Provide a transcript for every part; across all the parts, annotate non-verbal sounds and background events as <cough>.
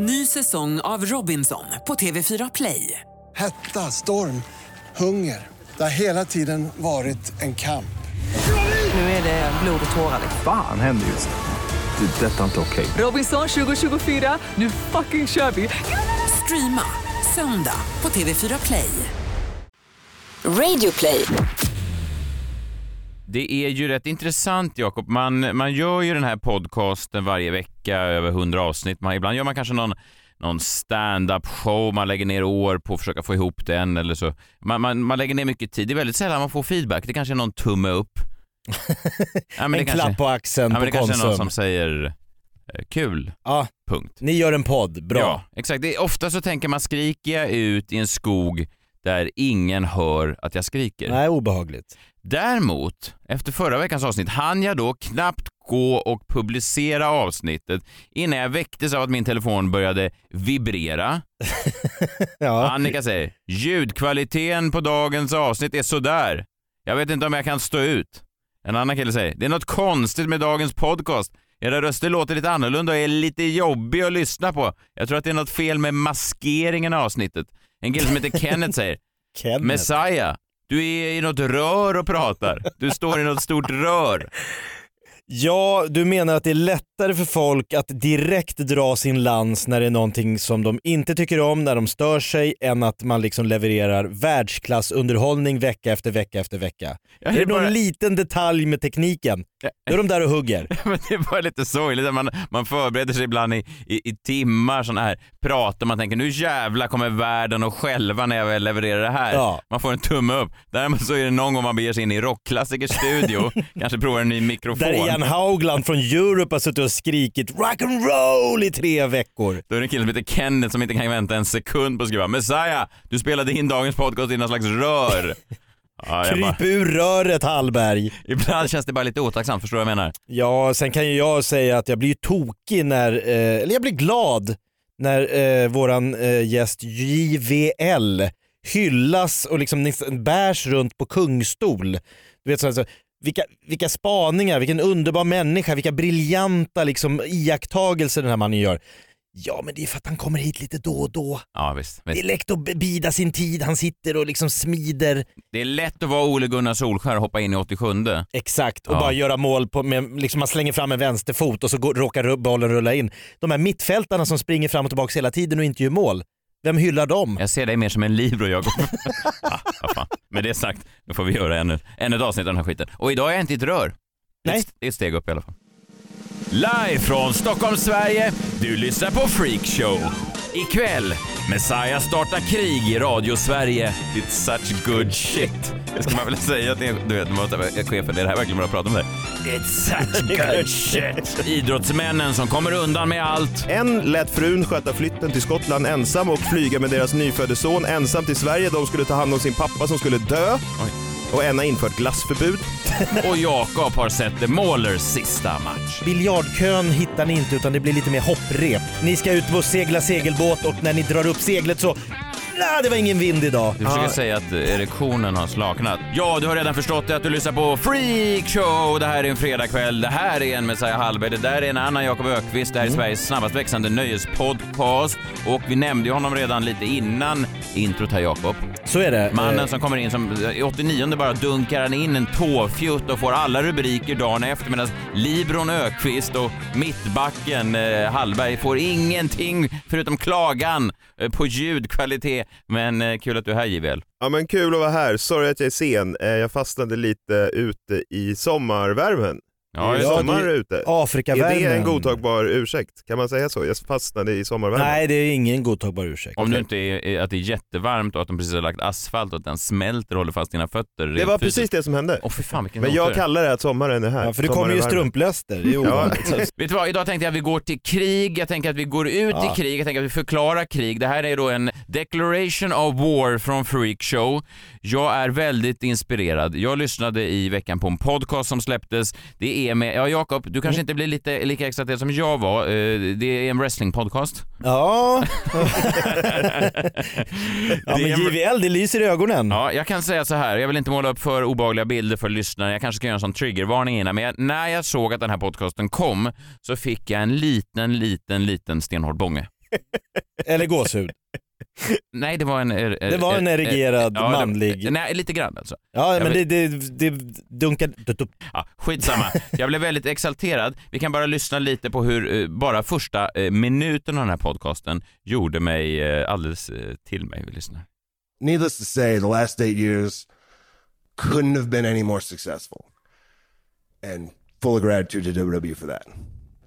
Ny säsong av Robinson på TV4 Play. Hetta, storm, hunger. Det har hela tiden varit en kamp. Nu är det blod och tårar. liksom. Fan händer just nu. Det. är Detta är inte okej. Robinson 2024, nu fucking kör vi! Streama söndag på TV4 Play. Radio play. Det är ju rätt intressant, Jakob. Man, man gör ju den här podcasten varje vecka, över hundra avsnitt. Man, ibland gör man kanske någon, någon stand-up show, man lägger ner år på att försöka få ihop den eller så. Man, man, man lägger ner mycket tid. Det är väldigt sällan man får feedback. Det kanske är någon tumme upp. <laughs> Ja, en kanske- klapp på axeln Ja, på det kanske är någon Konsum. som säger eh, kul, Ja, punkt. ni gör en podd, bra. Ja, exakt. Det är, ofta så tänker man, skriker jag ut i en skog där ingen hör att jag skriker? Nej, obehagligt. Däremot, efter förra veckans avsnitt hann jag då knappt gå och publicera avsnittet innan jag väcktes av att min telefon började vibrera. <laughs> Ja. Annika säger, ljudkvaliteten på dagens avsnitt är sådär. Jag vet inte om jag kan stå ut. En annan kille säger, det är något konstigt med dagens podcast. Era röster låter lite annorlunda och är lite jobbig att lyssna på. Jag tror att det är något fel med maskeringen av avsnittet. En kille som heter <laughs> Kenneth säger, Kenneth. Messiah, du är i något rör och pratar. Du står i något stort rör. Ja, du menar att det är lättare för folk att direkt dra sin lans när det är någonting som de inte tycker om, när de stör sig, än att man liksom levererar världsklassunderhållning vecka efter vecka efter vecka. Ja, är det bara- någon liten detalj med tekniken, då är de där och hugger. <laughs> Men det är bara lite sorgligt. Man, man förbereder sig ibland i, i, i timmar sån här pratar man tänker nu jävla kommer världen och själva när jag väl levererar det här. Ja. Man får en tumme upp. Däremot så är det någon gång man beger sig in i rockklassikers studio, <laughs> kanske provar en ny mikrofon. Där Ian Haugland från Europe har suttit och skrikit rock'n'roll i tre veckor. Då är det en kille som heter Kenneth som inte kan vänta en sekund på att skriva Messiah, du spelade in dagens podcast i någon slags rör. <laughs> Ja, jag bara, Kryp ur röret Hallberg. ibland känns det bara lite otacksamt, förstår du vad jag menar? Ja, sen kan ju jag säga att jag blir tokig när, eh, eller jag blir glad när eh, våran eh, gäst JVL hyllas och liksom bärs runt på kungstol. Du vet, så, så, vilka, vilka spaningar, vilken underbar människa, vilka briljanta liksom, iakttagelser den här mannen gör. Ja, men det är för att han kommer hit lite då och då. Ja visst. Det är visst. lätt att bida sin tid, han sitter och liksom smider. Det är lätt att vara Ole Gunnar Solskär och hoppa in i 87 Exakt, och Ja. bara göra mål på, med, liksom man slänger fram en vänsterfot och så går, råkar bollen rulla in. De här mittfältarna som springer fram och tillbaka hela tiden och inte gör mål. Vem hyllar dem? Jag ser dig mer som en Libro, Jakob. <laughs> fan. Med det sagt, nu får vi göra ännu, ännu ett avsnitt av den här skiten. Och idag är jag inte i ett rör. Nej. Det är ett steg upp i alla fall. Live från Stockholm, Sverige. Du lyssnar på Freak Show. Ikväll, Messiah startar krig i Radio Sverige. It's such good shit. Det ska man väl säga till, du vet, man måste, chefen, är det här verkligen bra att prata om det? It's such good <laughs> shit. Idrottsmännen som kommer undan med allt. En lät frun sköta flytten till Skottland ensam och flyga med deras nyfödde son ensam till Sverige. De skulle ta hand om sin pappa som skulle dö. Oj. Och en har infört glassförbud. <laughs> Och Jakob har sett The Maulers sista match. Biljardkön hittar ni inte utan det blir lite mer hopprep. Ni ska ut och segla segelbåt och när ni drar upp seglet så... Nej, det var ingen vind idag. Du försöker säga att erektionen har slaknat. Ja, du har redan förstått det att du lyssnar på Freak Show. Det här är en fredagkväll. Det här är en Messiah Hallberg. Det där är en annan Jakob Ökvist. Det här är Sveriges snabbast växande nöjespodcast. Och vi nämnde ju honom redan lite innan introt här, Jakob. Så är det. Mannen Eh, som kommer in som i 89 bara dunkar han in en tåfjutt och får alla rubriker dagen efter medan Libron Ökvist och mittbacken eh, Hallberg får ingenting förutom klagan eh, på ljudkvalitet. Men eh, kul att du är här JBL. Ja men kul att vara här. Sorry att jag är sen. Eh, Jag fastnade lite ute i sommarvärmen. Ja, det är just det. sommar ute. Är Afrikavärmen. det en godtagbar ursäkt? Kan man säga så? Jag fastnade i sommarvärmen. Nej, det är ingen godtagbar ursäkt. Om det inte är, är att det är jättevarmt och att de precis har lagt asfalt och att den smälter och håller fast dina fötter. Det var fysiskt. precis det som hände. Fy fan Men jag kallar det att sommaren är här. Ja, för det kommer ju är strumplöster, det är ovanligt. <laughs> Vet du vad, idag tänkte jag att vi går till krig, jag tänker att vi går ut Ja. i krig, jag tänker att vi förklarar krig. Det här är då en declaration of war från Freak Show. Jag är väldigt inspirerad. Jag lyssnade i veckan på en podcast som släpptes. Det är med, ja Jakob, du kanske inte blir lite lika exalterad som jag var. Eh, Det är en wrestlingpodcast. Ja. <laughs> ja Det men en- JVL, det lyser i ögonen. Ja, jag kan säga så här. jag vill inte måla upp för obehagliga bilder för lyssnare, jag kanske ska göra en sån triggervarning innan, men jag, när jag såg att den här podcasten kom så fick jag en liten, liten, liten stenhård bånge. Eller gåshud. Nej, det var en... eh, Det var en erigerad ja, det- manlig- Nej, lite grann alltså. Ja, Jag men det, vet- det, det dunkar... Ja, skitsamma. Jag blev väldigt exalterad. Vi kan bara lyssna lite på hur eh, bara första eh, minuten av den här podcasten gjorde mig eh, alldeles till mig. Vi lyssnar. needless to say, the last eight years couldn't have been any more successful. And full of gratitude to WWE for that.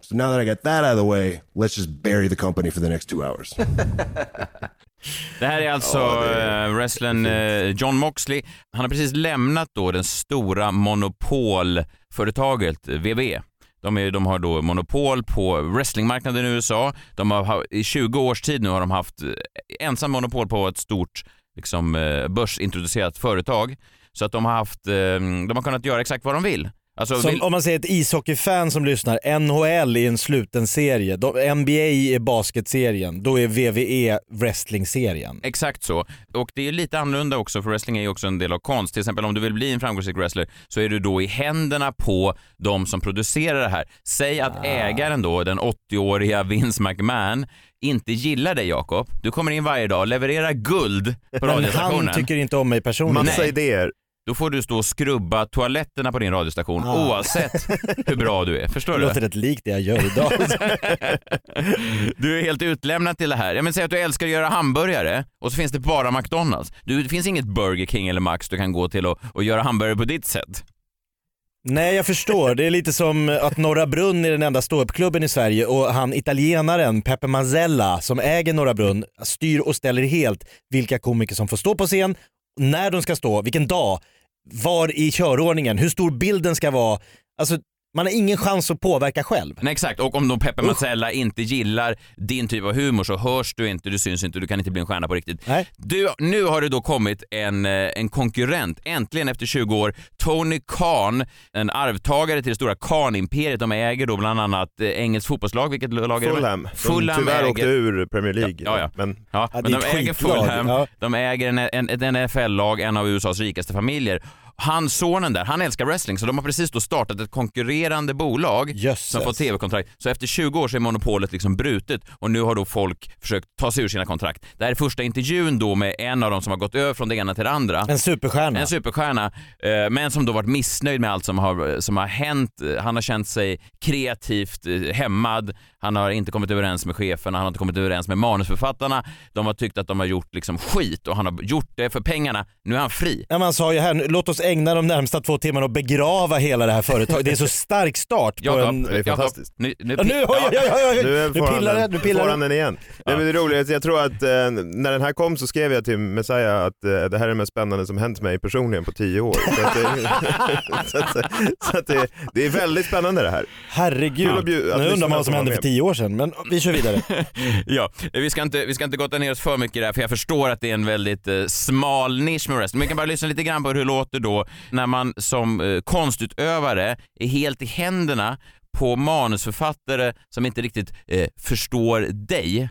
So now that I got that out of the way, let's just bury the company for the next two hours. <laughs> Det här är alltså Ja, det eh, wrestlern eh, John Moxley. Han har precis lämnat då den stora monopolföretaget WWE. De, är, de har då monopol på wrestlingmarknaden i USA. De har, ha- I 20 års tid nu har de haft eh, ensam monopol på ett stort liksom, börsintroducerat företag. Så att de har, haft, de har kunnat göra exakt vad de vill. Alltså, Som, vill om man säger ett ishockeyfan som lyssnar, NHL är en sluten serie, de, NBA är basketserien, då är WWE wrestlingserien. Exakt så. Och det är lite annorlunda också, för wrestling är ju också en del av konst. Till exempel om du vill bli en framgångsrik wrestler så är du då i händerna på de som producerar det här. Säg att ägaren då, den 80-åriga <laughs> Vince McMahon, inte gillar dig Jakob. Du kommer in varje dag och levererar guld på Men radiostationen. han tycker inte om mig personligen. Massa Nej. idéer. Då får du stå och skrubba toaletterna på din radiostation Ah. oavsett hur bra du är. Förstår Det du? låter rätt likt det jag gör idag. <laughs> Du är helt utlämnad till det här. Jag menar, säg att du älskar att göra hamburgare och så finns det bara McDonalds. Du, det finns inget Burger King eller Max du kan gå till och, och göra hamburgare på ditt sätt. Nej jag förstår, det är lite som att Norra Brunn är den enda ståuppklubben i Sverige och han italienaren Peppe Mazzella som äger Norra Brunn styr och ställer helt vilka komiker som får stå på scen, när de ska stå, vilken dag, var i körordningen, hur stor bilden ska vara. Alltså man har ingen chans att påverka själv. Nej, exakt, och om då Peppe Mazzella inte gillar din typ av humor så hörs du inte, du syns inte, du kan inte bli en stjärna på riktigt. Nej. Du, nu har det då kommit en, eh, en konkurrent, äntligen efter 20 år, Tony Khan, en arvtagare till det stora Khan-imperiet. De äger då bland annat eh, engelskt fotbollslag, vilket lag är det? Fulham. Fulham tyvärr äger... åkte ur Premier League. Ja, ja. Men Ja, Ja, men de äger skitlag, Fulham, ja. de äger en, en, ett NFL-lag, en av USAs rikaste familjer. Han, sonen där, han älskar wrestling så de har precis då startat ett konkurrerande bolag Jösses. som får tv-kontrakt. Så efter 20 år så är monopolet liksom brutet och nu har då folk försökt ta sig ur sina kontrakt. Det här är första intervjun då med en av dem som har gått över från det ena till det andra. En superstjärna. En superstjärna, eh, men som då varit missnöjd med allt som har, som har hänt. Han har känt sig kreativt eh, hämmad, han har inte kommit överens med cheferna, han har inte kommit överens med manusförfattarna. De har tyckt att de har gjort liksom skit och han har gjort det för pengarna. Nu är han fri. Ja, man sa ju här, låt oss ägna de närmsta två timmarna och begrava hela det här företaget. Det är så <laughs> stark start på en... Det är fantastiskt. Nu, nu, Ja, nu, oj, oj, oj, oj. Nu nu pillar han den, nu pillar får det. han den igen. Men det är roligt, jag tror att eh, när den här kom så skrev jag till Messiah att eh, det här är det mest spännande som hänt mig personligen på tio år. Så, att det, <laughs> så, att, så att det, det är väldigt spännande det här. Herregud, att bjuda- att nu undrar man vad som hände för tio år sedan. Men vi kör vidare. <laughs> Ja, vi ska, inte, vi ska inte gotta ner oss för mycket där för jag förstår att det är en väldigt eh, smal nisch med wrestling. Men vi kan bara lyssna lite grann på hur det låter då när man som eh, konstutövare är helt i händerna på manusförfattare som inte riktigt eh, förstår dig.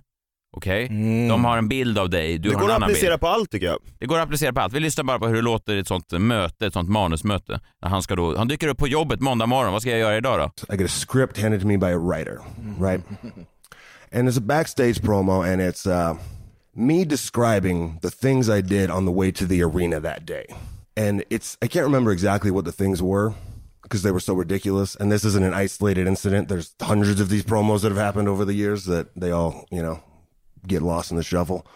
Okej? Mm. De har en bild av dig, du Det har går en att annan applicera bild. på allt tycker jag. Det går att applicera på allt. Vi lyssnar bara på hur det låter i ett sånt möte, ett sånt manusmöte. När Han, ska då, han dyker upp på jobbet måndag morgon. Vad ska jag göra idag då? I get a script handed to me by a writer, right? <laughs> And it's a backstage promo, and it's uh, me describing the things I did on the way to the arena that day. And it's, I can't remember exactly what the things were because they were so ridiculous. And this isn't an isolated incident. There's hundreds of these promos that have happened over the years that they all, you know, get lost in the shuffle.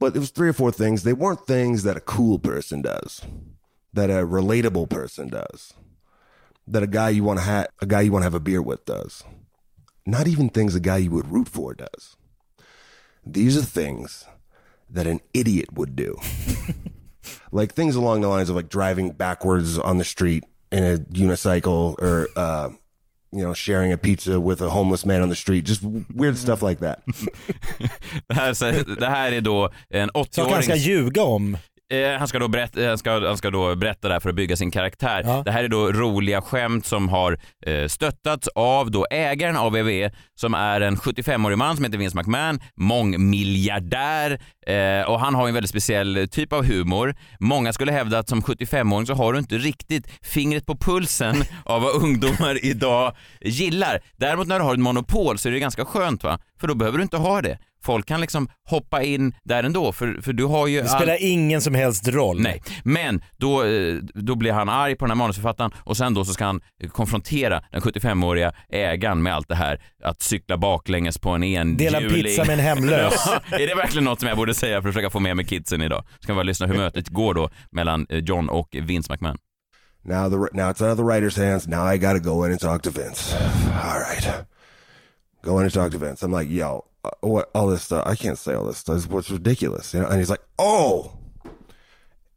But it was three or four things. They weren't things that a cool person does, that a relatable person does that a guy you want to have a guy you want to have a beer with does. Not even things a guy you would root for does. These are things that an idiot would do. <laughs> like things along the lines of like driving backwards on the street in a unicycle or uh you know, sharing a pizza with a homeless man on the street. Just weird stuff like that. <laughs> Det här, så- det här är då en Saker han ska 80-åring ljuga om. Eh, han, ska då berätta, han, ska, han ska då berätta det här för att bygga sin karaktär. Ja. Det här är då roliga skämt som har eh, stöttats av då ägaren av WWE som är en 75-årig man som heter Vince McMahon, mångmiljardär eh, och han har en väldigt speciell typ av humor. Många skulle hävda att som 75-åring så har du inte riktigt fingret på pulsen <laughs> av vad ungdomar idag gillar. Däremot när du har ett monopol så är det ganska skönt va? För då behöver du inte ha det. Folk kan liksom hoppa in där ändå för, för du har ju... Det spelar ingen som helst roll. Nej, men då, eh, då blir han arg på den här manusförfattaren och sen då så ska han konfrontera den 75-åriga ägaren med allt det här att cykla baklänges på en enhjuling. Dela pizza med en hemlös. <laughs> Ja, är det verkligen något som jag borde säga för att försöka få med mig kidsen idag? Ska vi bara lyssna hur mötet går då mellan eh, John och Vince McMahon. Now the now it's out of the writer's hands. Now I got to go in and talk to Vince. All right, go in and talk to Vince. I'm like, yo, Uh, what all this stuff? I can't say all this stuff. What's ridiculous? You know? And he's like, oh,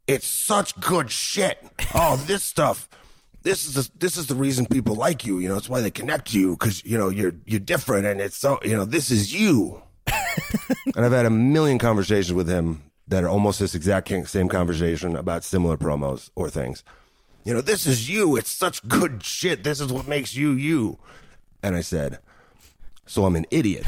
it's such good shit. Oh, <laughs> this stuff. This is the, this is the reason people like you. You know, it's why they connect to you because you know you're you're different, and it's so you know this is you. <laughs> and I've had a million conversations with him that are almost this exact same conversation about similar promos or things. You know, this is you. It's such good shit. This is what makes you you. And I said, so I'm an idiot.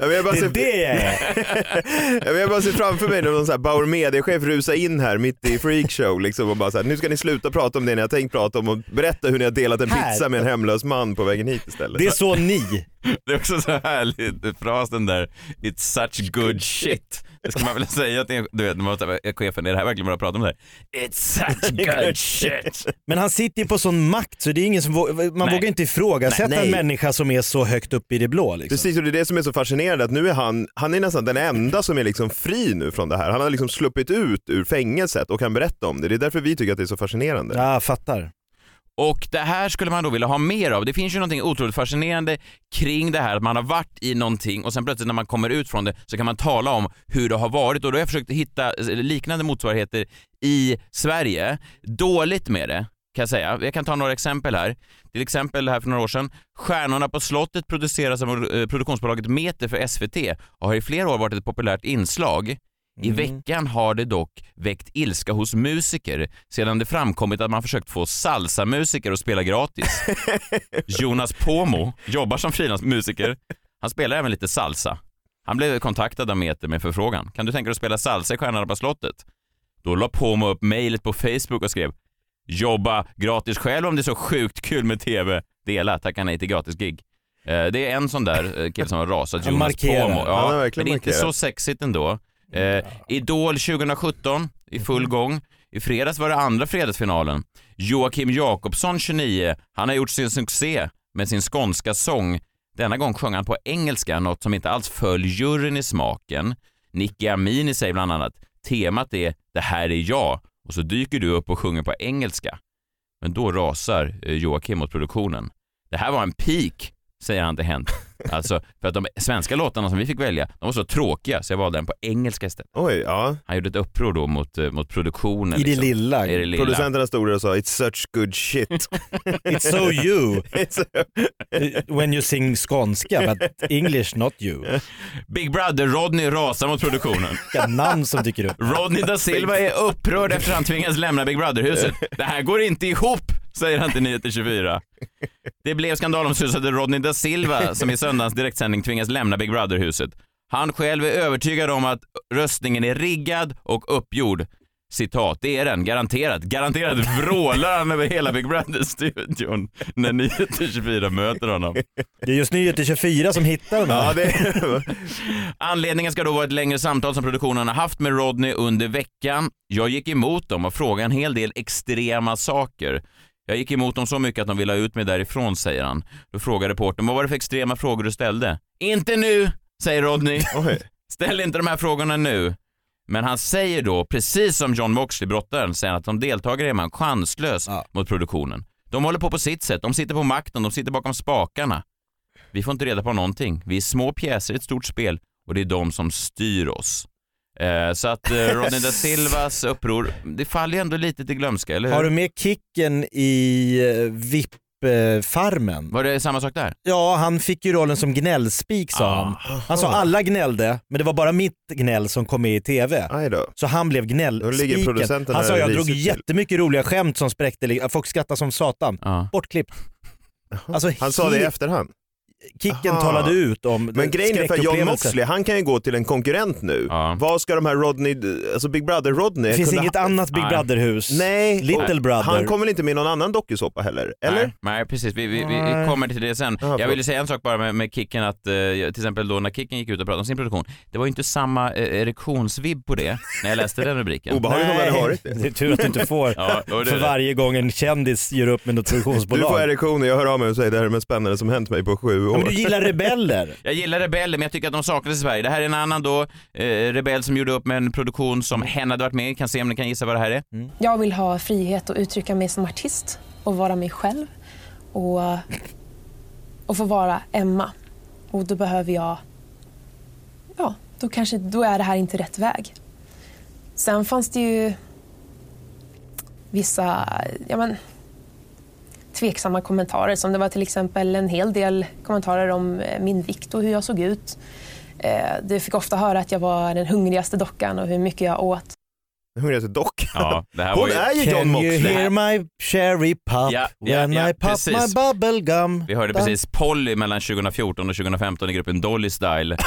Jag vill bara Det se, är det jag är. jag vill bara se framför mig när någon så här Bauer Media-chef rusar in här mitt i freakshow liksom och bara så här, nu ska ni sluta prata om det ni har tänkt prata om och berätta hur ni har delat en Här. pizza med en hemlös man på vägen hit istället. Det är så ni. Det är också så härligt, frasen där, it's such good shit. Det <laughs> ska man väl säga till, du vet, när man säger, chefen, är det här verkligen vad du pratar om det här? It's such <laughs> good shit. Men han sitter ju på sån makt så det är ingen som vå- man Nej. vågar inte ifrågasätta Nej, nej. en människa som är så högt upp i det blå. Liksom. Precis, och det är det som är så fascinerande att nu är han, han är nästan den enda som är liksom fri nu från det här. Han har liksom sluppit ut ur fängelset och kan berätta om det. Det är därför vi tycker att det är så fascinerande. Ja, jag fattar. Och det här skulle man då vilja ha mer av. Det finns ju någonting otroligt fascinerande kring det här att man har varit i någonting och sen plötsligt när man kommer ut från det så kan man tala om hur det har varit och då har jag försökt hitta eh, liknande motsvarigheter i Sverige. Dåligt med det kan jag säga. Jag kan ta några exempel här. Till exempel här för några år sedan. Stjärnorna på slottet produceras av eh, produktionsbolaget Meter för SVT och har i flera år varit ett populärt inslag. I veckan har det dock väckt ilska hos musiker sedan det framkommit att man försökt få salsamusiker att spela gratis. <laughs> Jonas Pomo jobbar som frilansmusiker. Han spelar även lite salsa. Han blev kontaktad av Meter med förfrågan. Kan du tänka dig att spela salsa i Stjärnorna på slottet? Då la Pomo upp mejlet på Facebook och skrev “Jobba gratis själv om det är så sjukt kul med TV. Dela, tacka nej till gratis gig.” Eh, Det är en sån där eh, kille som har rasat, Jonas. Pomo. Ja, men det är inte så sexigt ändå. Eh, Idol 2017 i full gång. I fredags var det andra fredagsfinalen. Joakim Jakobsson, 29, han har gjort sin succé med sin skånska sång. Denna gång sjöng han på engelska, något som inte alls föll juryn i smaken. Nicky Amini säger bland annat, temat är “Det här är jag” och så dyker du upp och sjunger på engelska. Men då rasar eh, Joakim mot produktionen. Det här var en peak, säger han till Hänt. <laughs> Alltså, för att de svenska låtarna som vi fick välja, de var så tråkiga så jag valde den på engelska istället. Oj, ja. Han gjorde ett uppror då mot, eh, mot produktionen. I det liksom. lilla. I det lilla. Producenterna stod där och sa “It's such good shit”. <laughs> It's so you <laughs> It's- when you sing skånska but English not you. Big Brother Rodney rasar mot produktionen. Vilka namn som dyker upp. Rodney da Silva är upprörd efter att han tvingas lämna Big Brother-huset. Det här går inte ihop, säger han till Nyheter 24. Det blev skandalomsusade Rodney da Silva som i söndagens direktsändning tvingas lämna Big Brother-huset. Han själv är övertygad om att röstningen är riggad och uppgjord. Citat, det är den, garanterat. Garanterat vrålar han över hela Big Brother-studion när Nyheter 24 möter honom. Det är just Nyheter 24 som hittar här. ja, det... Anledningen ska då vara ett längre samtal som produktionen har haft med Rodney under veckan. Jag gick emot dem och frågade en hel del extrema saker. Jag gick emot dem så mycket att de ville ha ut mig därifrån, säger han. Då frågar reportern, vad var det för extrema frågor du ställde? Inte nu, säger Rodney. <laughs> Ställ inte de här frågorna nu. Men han säger då, precis som John Moxley, brottaren, säger att som deltagare är man chanslös Ja. mot produktionen. De håller på på sitt sätt, de sitter på makten, de sitter bakom spakarna. Vi får inte reda på någonting. Vi är små pjäser i ett stort spel och det är de som styr oss. Eh, så att eh, <laughs> Rodney da Silvas uppror, det faller ju ändå lite till glömska, eller hur? Har du med Kicken i eh, VIP-farmen? Var det samma sak där? Ja, han fick ju rollen som gnällspik sa han. Han sa alla gnällde, men det var bara mitt gnäll som kom med i TV. Så han blev gnällspiken. Han sa jag drog till." jättemycket roliga skämt som spräckte, folk skrattade som satan. Ja. Bortklippt. Alltså, Han sa det i efterhand. Kicken Aha. talade ut om Men grejen är för John. Moxley, han kan ju gå till en konkurrent nu. Ja. Vad ska de här Rodney, alltså Big Brother Rodney Det finns inget ha- annat Big Nej. Brother-hus. Nej, Little och Brother. Han kommer inte med någon annan dokusåpa heller? Eller? Nej, nej precis, vi, vi, vi Nej. kommer till det sen. Ja, jag ville säga en sak bara med, med Kicken, att eh, till exempel då när Kicken gick ut och pratade om sin produktion, det var ju inte samma eh, erektionsvibb på det när jag läste den rubriken. <laughs> Obehagligt om det hade varit det. det är tur att du inte får <laughs> Ja, det för det. varje gång en kändis gör upp med något Du produktionsbolag. får erektioner, jag hör av mig och säger det här är det mest spännande som hänt mig på sju Ja, år. men du gillar rebeller. <laughs> Jag gillar Rebeller, men jag tycker att de saknas i Sverige. Det här är en annan då, eh, Rebell som gjorde upp med en produktion som hen hade varit med i. Kan se om ni kan gissa vad det här är. Jag vill ha frihet att uttrycka mig som artist och vara mig själv och, och få vara Emma. Och då behöver jag... Ja, då, kanske, då är det här inte rätt väg. Sen fanns det ju vissa ja men, tveksamma kommentarer som det var till exempel en hel del kommentarer om eh, min vikt och hur jag såg ut. Eh, Du fick ofta höra att jag var den hungrigaste dockan och hur mycket jag åt. Hungrigaste dock. Ja, det här <laughs> var Hon ju... är ju John Can you Moxley. hear my cherry pop Ja, ja, when ja, I pop precis. my bubble gum? Vi hörde precis Polly mellan 2014 och 2015 i gruppen Dolly Style. <laughs>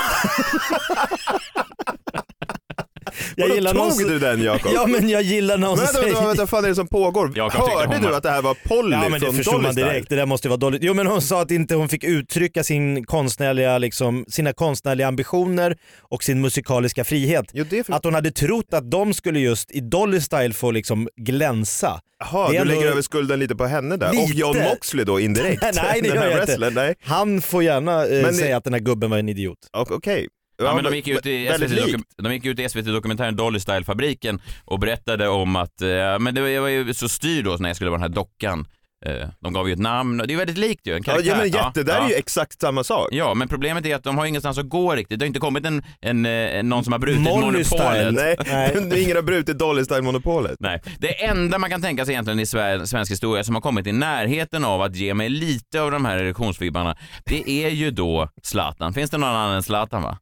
Jag gillar tog någon som- du den Jakob? Ja men jag gillar någon som Vänta, vänta, säger... vänta, vad fan är det som pågår? Jakob Hörde du att det här var Polly Ja men det från förstår Dolly man direkt, det där måste ju vara dåligt. Jo men hon sa att inte hon fick uttrycka sin konstnärliga, liksom, sina konstnärliga ambitioner och sin musikaliska frihet. Jo, för... Att hon hade trott att de skulle just i Dolly Style få liksom glänsa. Jaha, du är lägger ändå- över skulden lite på henne där. Och Lite. John Moxley då indirekt. <laughs> Nej, det gör jag inte. Nej. Han får gärna eh, Men säga att den här gubben var en idiot. Okej. Ja, men de gick ut i SVT, de gick ut i SVT-dokumentären Dolly Style-fabriken och berättade om att, eh, men det var, jag var ju så styrd då när jag skulle vara den här dockan. Eh, de gav ju ett namn, och det är väldigt likt ju, en Ja, karaktär. ja men jätte, det där ja. är ju exakt samma sak. Ja, men problemet är att de har ingenstans att gå riktigt. Det har inte kommit en, en, eh, någon som har brutit Molly monopolet. Style. Nej, <laughs> Nej. <laughs> ingen har brutit Dolly Style-monopolet. Nej. Det enda man kan tänka sig egentligen i svensk historia som har kommit i närheten av att ge mig lite av de här erektionsvibbarna, det är ju då Zlatan. Finns det någon annan än Zlatan va?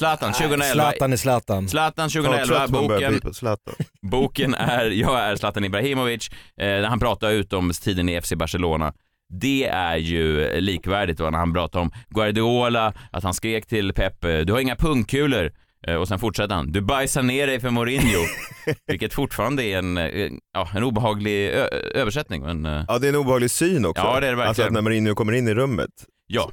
Zlatan 2011. Zlatan är Zlatan. Zlatan Fan, 2011, trött man börjar boken, <laughs> boken är Jag är Zlatan Ibrahimovic, eh, han pratar ut om tiden i FC Barcelona. Det är ju likvärdigt när han pratar om Guardiola, att han skrek till Pep, eh, du har inga pungkulor. Eh, Och sen fortsätter han, du bajsar ner dig för Mourinho. <laughs> Vilket fortfarande är en, eh, ja, en obehaglig översättning. Men, Ja, det är en obehaglig syn också. Ja, det är det verkligen. Alltså att när Mourinho kommer in i rummet. ja.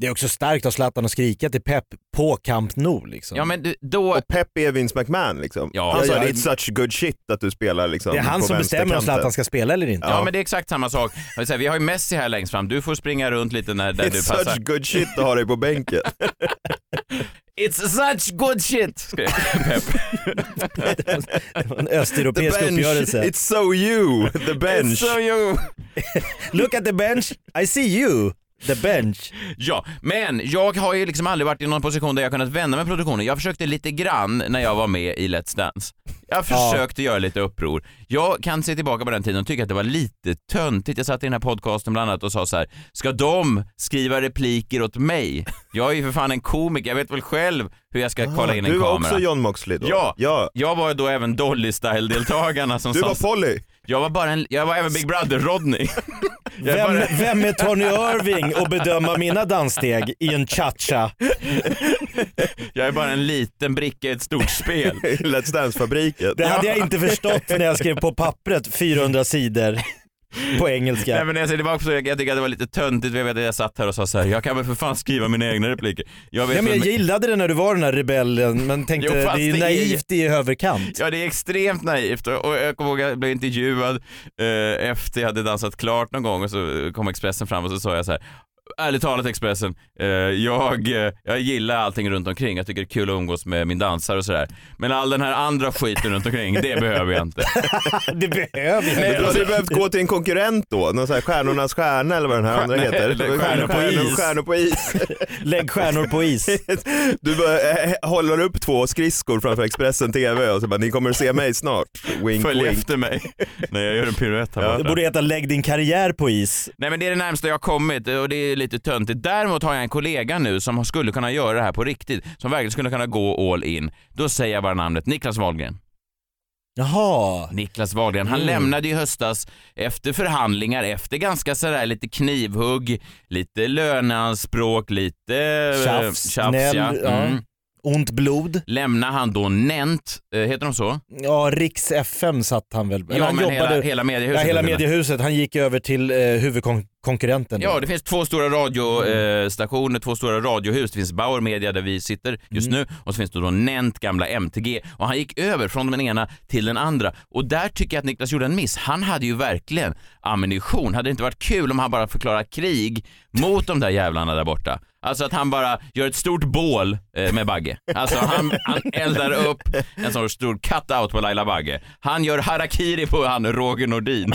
Det är också starkt av Zlatan att skrika till Pep på Camp Nou liksom. ja, men du- då... Och Pep är Vince McMahon liksom. Ja. han sa Ja, ja. it's such good shit att du spelar liksom det är han som bestämmer om. Zlatan ska spela eller inte. Ja, men det är exakt samma sak. Säga, Vi har ju Messi här längst fram, du får springa runt lite när, där du It's passar. such good shit att ha dig på bänken. <laughs> It's such good shit! skrek Pep. <laughs> Det var en östeuropeisk uppgörelse. it's so you, the bench. So you. <laughs> Look at the bench, I see you. The bench. <laughs> Ja, men jag har ju liksom aldrig varit i någon position där jag kunnat vända med produktionen. Jag försökte lite grann när jag var med i Let's Dance. Jag Ja. försökte göra lite uppror. Jag kan se tillbaka på den tiden och tycka att det var lite töntigt. Jag satt i den här podcasten bland annat och sa så här, ska de skriva repliker åt mig? Jag är ju för fan en komiker, jag vet väl själv hur jag ska kvala in en du var kamera. också John Moxley då? Ja. ja. Jag var då även Dolly Style-deltagarna som Du sa... var Polly. Jag var bara en, jag var även Big Brother-Rodney. Vem, bara- vem är Tony Irving och bedöma mina danssteg i en cha-cha? Jag är bara en liten bricka i ett stort spel. <laughs> Let's Dance-fabriken. Det hade jag inte förstått när jag skrev på pappret 400 sidor <laughs> på engelska. Nej men när jag ser tillbaka på det, jag tycker att det var lite töntigt, jag vet jag satt här och sa så här, jag kan väl för fan skriva mina egna repliker. Jag vet Ja, men jag gillade det när du var den här rebellen men <laughs> tänkte Jo, det är ju det naivt i överkant. Ja det är extremt naivt och och jag kommer ihåg att jag blev intervjuad eh, efter jag hade dansat klart någon gång och så kom Expressen fram och så sa jag så här Ärligt talat Expressen, eh, jag, eh, jag gillar allting runt omkring. Jag tycker det är kul att umgås med min dansare och sådär. Men all den här andra skiten runt omkring, det <laughs> behöver jag inte. <laughs> Det behöver jag Du inte. hade behövt gå till en konkurrent då, någon sån här Stjärnornas stjärna eller vad den här andra Nej, heter. <laughs> eller Stjärnor på is. Stjärnor på is. Lägg stjärnor på is. Du bara, eh, håller upp två skridskor framför Expressen TV och så bara, ni kommer att se mig snart. Wink Följ wink. efter mig när jag gör en piruett här Ja. borta. Det borde heta lägg din karriär på is. Nej men det är det närmsta jag har kommit och det är lite töntigt. Däremot har jag en kollega nu som skulle kunna göra det här på riktigt, som verkligen skulle kunna gå all in. Då säger jag bara namnet Niklas Wahlgren. Jaha. Niklas Wahlgren. Han Mm. lämnade i höstas efter förhandlingar, efter ganska sådär lite knivhugg, lite löneanspråk, lite eh, Tjafs, tjafs gnäll, ja. ja. Mm. Ont blod. Lämnar han då Nent, eh, heter de så? Ja, Riks FM satt han väl. Ja, han men jobbade, hela, hela mediehuset. ja, hela mediehuset. Han gick över till eh, huvudkonkurrenten. Ja, det finns två stora radiostationer, två stora radiohus. Det finns Bauer Media där vi sitter just Mm. nu och så finns det då Nent gamla MTG och han gick över från den ena till den andra och där tycker jag att Niklas gjorde en miss. Han hade ju verkligen ammunition. Hade det inte varit kul om han bara förklarar krig mot de där jävlarna där borta? Alltså att han bara gör ett stort bål eh, med Bagge. Alltså han, han eldar upp en sån stor cut-out på Laila Bagge. Han gör harakiri på han Roger Nordin.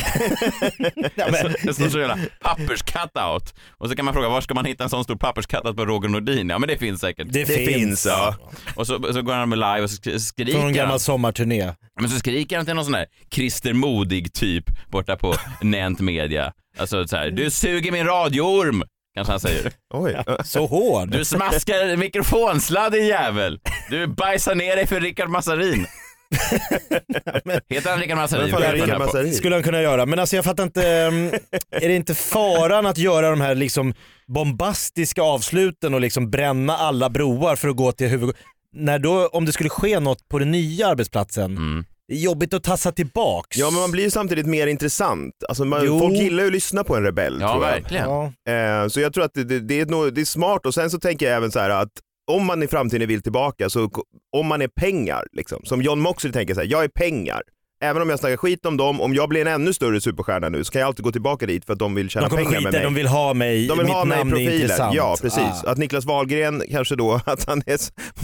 En sån stor jävla pappers-cutout. Och så kan man fråga var ska man hitta en sån stor pappers-cutout på Roger Nordin? Ja men det finns säkert. Det finns, ja. Och så, så går han med live och så sk- skriker Från en han. gammal sommarturné. Men så skriker han till någon sån där Christer Modig typ borta på Nent Media. Alltså så här, du suger min radioorm, kanske han säger. <laughs> Oj. Så hård. Du smaskar mikrofonsladd din jävel. Du bajsar ner dig för Rickard Massarin. <laughs> Heter han Rickard Massarin? Fan Rickard? Skulle han kunna göra. Men alltså jag fattar inte, ehm, är det inte faran att göra de här liksom bombastiska avsluten och liksom bränna alla broar för att gå till huvud... När då, om det skulle ske något på den nya arbetsplatsen, Mm. Det är jobbigt att tassa tillbaks. Ja men man blir ju samtidigt mer intressant. Alltså man, Jo. folk gillar ju att lyssna på en rebell Ja, tror jag. verkligen. Ja. Eh, så jag tror att det, det, det, är nog, det är smart och sen så tänker jag även så här att om man i framtiden vill tillbaka, så om man är pengar, liksom, som John Moxley tänker så här, jag är pengar. Även om jag snackar skit om dem, om jag blir en ännu större superstjärna nu så kan jag alltid gå tillbaka dit för att de vill tjäna De pengar med mig. de vill ha mig, De vill mitt ha mig i namn är profilen, intressant. ja precis. Ah. Att Niklas Wahlgren kanske då, <laughs> att han är,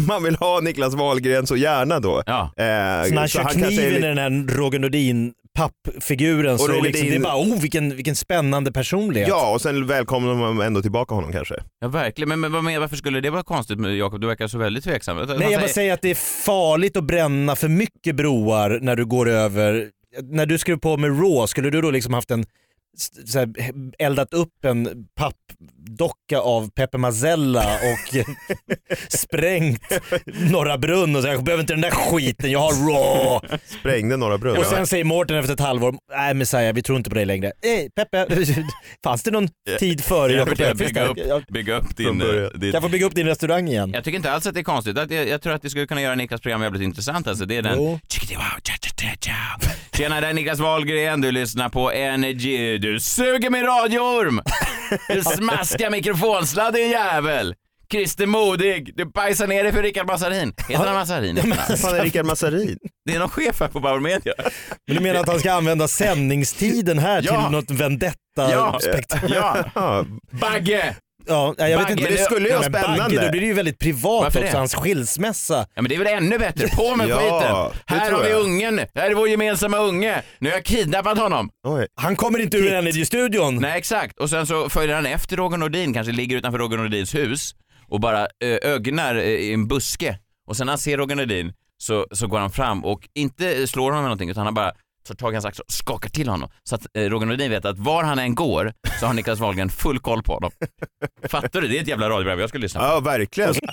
man vill ha Niklas Wahlgren så gärna då. Ja. Eh, Så när han kör är kniven i den här Roger Nordin pappfiguren så Och är det, Roger liksom, det är bara oh vilken, vilken spännande personlighet. Ja, och sen välkomnar man ändå tillbaka honom kanske. Ja, verkligen. Men, men vad med, varför skulle det vara konstigt med Jakob? Du verkar så väldigt tveksam. Nej jag bara säger- att det är farligt att bränna för mycket broar när du går över. När du skrev på med Raw, skulle du då liksom haft en så här, eldat upp en pappdocka av Pepe Mazzella och <laughs> sprängt Norra Brunn och sagt jag behöver inte den där skiten, jag har Raw. Sprängde Norra Brunn. Och sen säger Mårten efter ett halvår, nej Messiah vi tror inte på dig längre. Nej Peppe, <laughs> fanns det någon tid före Jag Jakob vill Öqvist bygga upp, bygga upp din... Din kan jag få bygga upp din restaurang igen? Jag tycker inte alls att det är konstigt. Jag, jag tror att det skulle kunna göra Niklas program jävligt intressant. Alltså, det är den... Jo. Tjena, det är Niklas Wahlgren. Du lyssnar på Energy. Du suger min radioorm! Du smaskar mikrofonsladd din jävel! Christer Modig, du bajsar ner dig för Rickard Massarin. Heter han Massarin? Vad fan är Rickard Massarin? Det är någon chef här på Bauer Media. Men du menar att han ska använda sändningstiden här Ja. till något Ja. vendetta-spektakel? Ja, Ja, Bagge! Ja, jag vet Bagge, inte. det skulle ju Ja, vara men spännande. Bagge, då blir det ju väldigt privat Varför också, det? hans skilsmässa. Ja men det är väl ännu bättre. På med Ja, skiten! det Här tror har vi jag. ungen. Här är vår gemensamma unge. Nu har jag kidnappat honom. oj. Han kommer inte ur Energy-studion. Nej exakt. Och sen så följer han efter Roger Nordin, kanske ligger utanför Roger Nordins hus och bara ögnar eh, i en buske. Och sen när han ser Roger Nordin så, så går han fram och inte slår honom med någonting utan han bara tar tag i hans axel och skakar till honom. Så att eh, Roger Nordin vet att var han än går så har Niklas Wahlgren full koll på honom. <laughs> Fattar du? Det är ett jävla radioprogram jag skulle lyssna på. Ja, verkligen. <laughs>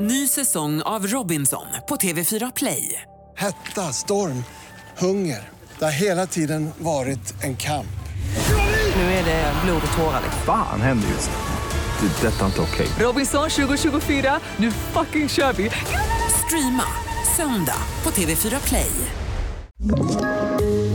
Ny säsong av Robinson på TV4 Play. Hetta, storm, hunger. Det har hela tiden varit en kamp. Nu är det blod och tårar. Fan händer just nu. Det. är Detta är inte okej. Robinson 2024, nu fucking kör vi! Streama söndag på TV4 Play.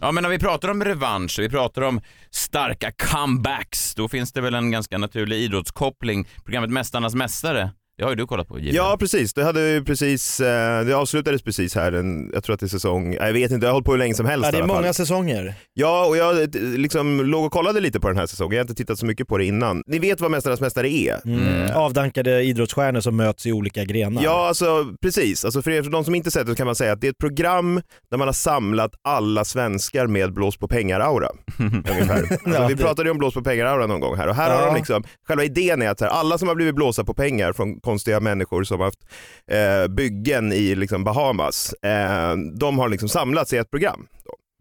Ja men när vi pratar om revansch, vi pratar om starka comebacks, då finns det väl en ganska naturlig idrottskoppling. Programmet Mästarnas Mästare, det har ju du kollat på JVL. Ja precis, det, hade ju precis, eh, det avslutades precis här, en, jag tror att det är säsong, jag vet inte, jag har hållit på hur länge som helst Ja, det i är alla fall. många säsonger. Ja, och jag eh, liksom låg och kollade lite på den här säsongen, jag har inte tittat så mycket på det innan. Ni vet vad Mästarnas Mästare är? Mm. Avdankade idrottsstjärnor som möts i olika grenar. Ja, alltså precis. Alltså, för er, för de som inte sett det så kan man säga att det är ett program där man har samlat alla svenskar med blås på pengar-aura. <laughs> ungefär. <laughs> Alltså, Ja, vi det- pratade ju om blås på pengar-aura någon gång här och här har Ja. de liksom, själva idén är att så här, alla som har blivit blåsa på pengar från konstiga människor som har haft eh, byggen i liksom, Bahamas, eh, de har liksom samlats i ett program.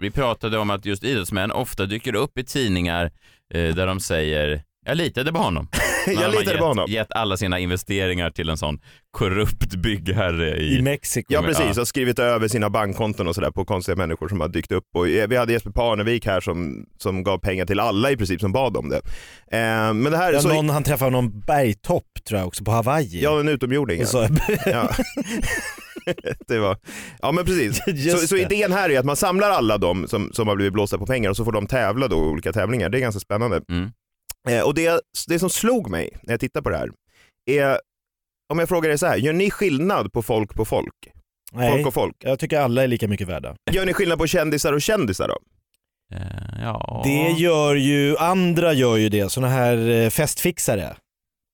Vi pratade om att just idrottsmän ofta dyker upp i tidningar eh, där de säger jag litade på honom. <laughs> Jag litade på honom. gett alla sina investeringar till en sån korrupt byggherre i, I Mexiko. Ja precis, och skrivit över sina bankkonton och sådär på konstiga människor som har dykt upp. Och vi hade Jesper Parnevik här som, som gav pengar till alla i princip som bad om det. Eh, men det här Ja, så, någon, han träffade någon bergtopp tror jag också på Hawaii. Ja, en utomjording. Så, <laughs> Ja. <laughs> det var, ja men precis. Så, så idén här är att man samlar alla de som, som har blivit blåsta på pengar och så får de tävla då i olika tävlingar. Det är ganska spännande. Mm. Eh, och det, det som slog mig när jag tittar på det här är, om jag frågar er så här, gör ni skillnad på folk på folk? Nej, Folk och folk? jag tycker alla är lika mycket värda. Gör ni skillnad på kändisar och kändisar då? Eh, ja. Det gör ju, andra gör ju det, såna här eh, festfixare.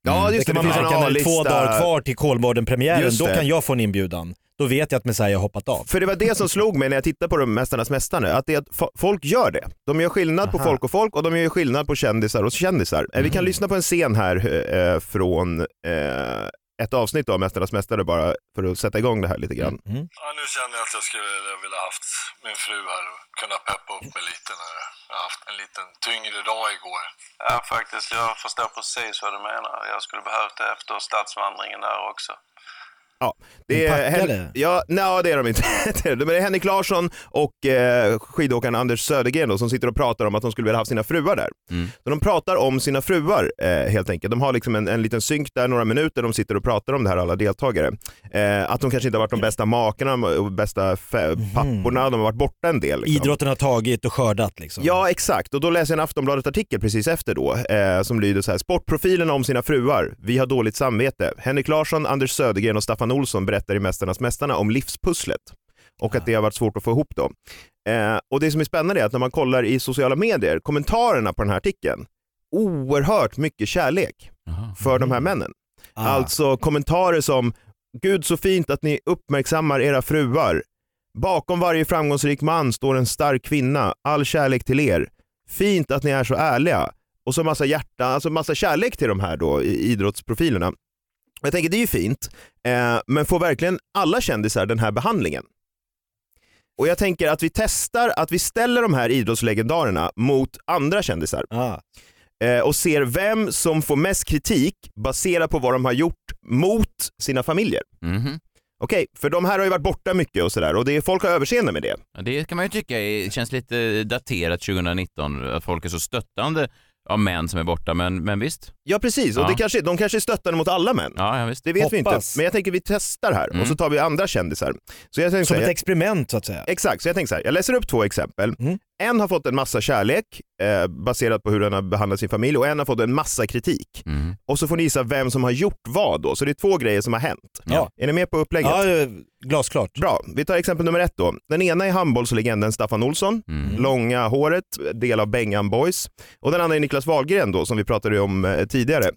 Ja just det det, kan man finns en det två dagar kvar till Kolmården-premiären, Just då det. kan jag få en inbjudan. Då vet jag att Messiah har hoppat av. För det var det som <laughs> slog mig när jag tittade på de Mästarnas Mästare, att, det att fo- folk gör det. De gör skillnad på Aha. folk och folk och de gör skillnad på kändisar och kändisar. Eh, Vi kan lyssna på en scen här eh, från eh, ett avsnitt av Mästarnas Mästare bara för att sätta igång det här lite grann. Mm. Ja, nu känner jag att jag skulle vilja haft min fru här och kunna peppa upp mig lite när jag har haft en liten tyngre dag igår. Ja, faktiskt. Jag förstår precis vad du menar. Jag skulle behövt det efter stadsvandringen där också. Ja, det är? Hen- ja, nej, det är de inte. <laughs> Det är- Men det är Henrik Larsson och eh, skidåkaren Anders Södergren då, som sitter och pratar om att de skulle vilja ha sina fruar där. Mm. Så de pratar om sina fruar eh, helt enkelt. De har liksom en, en liten synk där, några minuter, de sitter och pratar om det här alla deltagare. Eh, att de kanske inte har varit de bästa makarna och bästa fe- papporna, de har varit borta en del. Liksom. Idrotten har tagit och skördat liksom. Ja exakt, och då läser jag en Aftonbladet-artikel precis efter då eh, som lyder så här. Sportprofilerna om sina fruar, vi har dåligt samvete. Henrik Larsson, Anders Södergren och Staffan Olsson berättar i Mästarnas Mästarna om livspusslet och att det har varit svårt att få ihop då. Eh, och det som är spännande är att när man kollar i sociala medier, kommentarerna på den här artikeln, oerhört mycket kärlek Jaha. för de här männen. Ah. Alltså kommentarer som “Gud så fint att ni uppmärksammar era fruar. Bakom varje framgångsrik man står en stark kvinna. All kärlek till er. Fint att ni är så ärliga.” Och så massa hjärta, alltså massa kärlek till de här då i- idrottsprofilerna. Jag tänker det är ju fint, eh, men får verkligen alla kändisar den här behandlingen? Och jag tänker att vi testar att vi ställer de här idrottslegendarerna mot andra kändisar Ah. eh, och ser vem som får mest kritik baserat på vad de har gjort mot sina familjer. Mhm. Okej, för de här har ju varit borta mycket och sådär och det är, folk har överseende med det. Ja, Det kan man ju tycka är, känns lite daterat 2019, att folk är så stöttande av män som är borta, men, men visst. Ja precis, och Ja. det kanske, de kanske är stöttande mot alla män. Ja, ja visst. Det vet vi inte, Hoppas. men jag tänker vi testar här och Mm. så tar vi andra kändisar. Så jag tänkte Som ett säga, experiment så att säga. exakt, så jag tänkte så här, jag läser upp två exempel. Mm. En har fått en massa kärlek eh, baserat på hur den har behandlat sin familj och en har fått en massa kritik. Mm. Och så får ni gissa vem som har gjort vad då, så det är två grejer som har hänt. Ja. Är ni med på upplägget? Ja, eh, glasklart. Bra, vi tar exempel nummer ett då. Den ena är handbollslegenden Staffan Olsson, Mm. långa håret, del av Bengan Boys. Och den andra är Niklas Wahlgren då, som vi pratade om eh, tidigare.